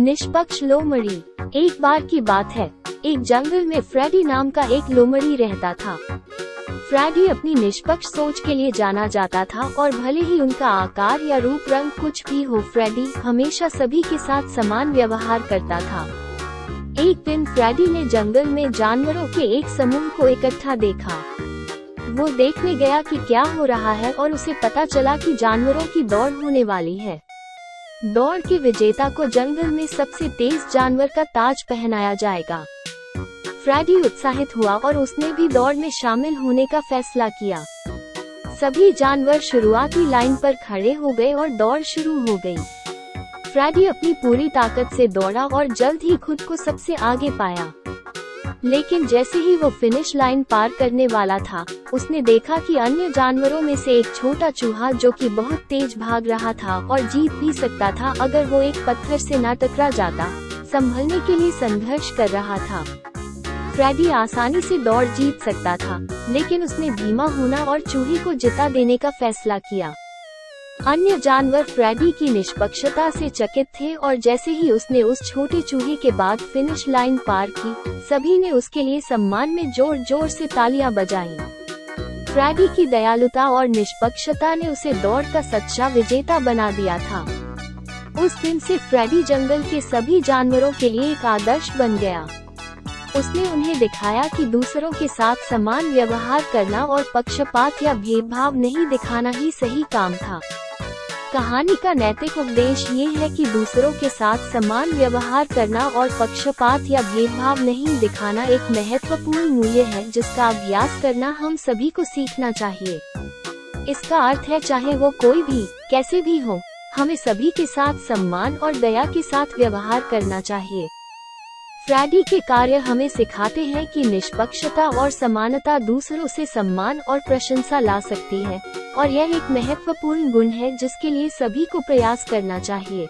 निष्पक्ष लोमड़ी, एक बार की बात है। एक जंगल में फ्रेडी नाम का एक लोमड़ी रहता था। फ्रेडी अपनी निष्पक्ष सोच के लिए जाना जाता था और भले ही उनका आकार या रूप रंग कुछ भी हो, फ्रेडी हमेशा सभी के साथ समान व्यवहार करता था। एक दिन फ्रेडी ने जंगल में जानवरों के एक समूह को इकट्ठा देखा। वो देखने गया कि क्या हो रहा है और उसे पता चला कि जानवरों की दौड़ होने वाली है। दौड़ के विजेता को जंगल में सबसे तेज जानवर का ताज पहनाया जाएगा। फ्रेडी उत्साहित हुआ और उसने भी दौड़ में शामिल होने का फैसला किया। सभी जानवर शुरुआती लाइन पर खड़े हो गए और दौड़ शुरू हो गई। फ्रेडी अपनी पूरी ताकत से दौड़ा और जल्द ही खुद को सबसे आगे पाया। लेकिन जैसे ही वो फिनिश लाइन पार करने वाला था, उसने देखा कि अन्य जानवरों में से एक छोटा चूहा जो कि बहुत तेज भाग रहा था और जीत भी सकता था अगर वो एक पत्थर से न टकरा जाता, संभलने के लिए संघर्ष कर रहा था। फ्रेडी आसानी से दौड़ जीत सकता था, लेकिन उसने धीमा होना और चूहे को जिता देने का फैसला किया। अन्य जानवर फ्रेडी की निष्पक्षता से चकित थे और जैसे ही उसने उस छोटे चूहे के बाद फिनिश लाइन पार की, सभी ने उसके लिए सम्मान में ज़ोर ज़ोर से तालियाँ बजाई। फ्रेडी की दयालुता और निष्पक्षता ने उसे दौड़ का सच्चा विजेता बना दिया था। उस दिन से फ्रेडी जंगल के सभी जानवरों के लिए एक आदर्श बन गया। उसने उन्हें दिखाया कि दूसरों के साथ समान व्यवहार करना और पक्षपात या भेदभाव नहीं दिखाना ही सही काम था। कहानी का नैतिक उपदेश ये है कि दूसरों के साथ समान व्यवहार करना और पक्षपात या भेदभाव नहीं दिखाना एक महत्वपूर्ण मूल्य है, जिसका अभ्यास करना हम सभी को सीखना चाहिए। इसका अर्थ है चाहे वो कोई भी, कैसे भी हो, हमें सभी के साथ सम्मान और दया के साथ व्यवहार करना चाहिए। फ्रैडी के कार्य हमें सिखाते हैं कि निष्पक्षता और समानता दूसरों से सम्मान और प्रशंसा ला सकती है। और यह एक महत्वपूर्ण गुण है जिसके लिए सभी को प्रयास करना चाहिए।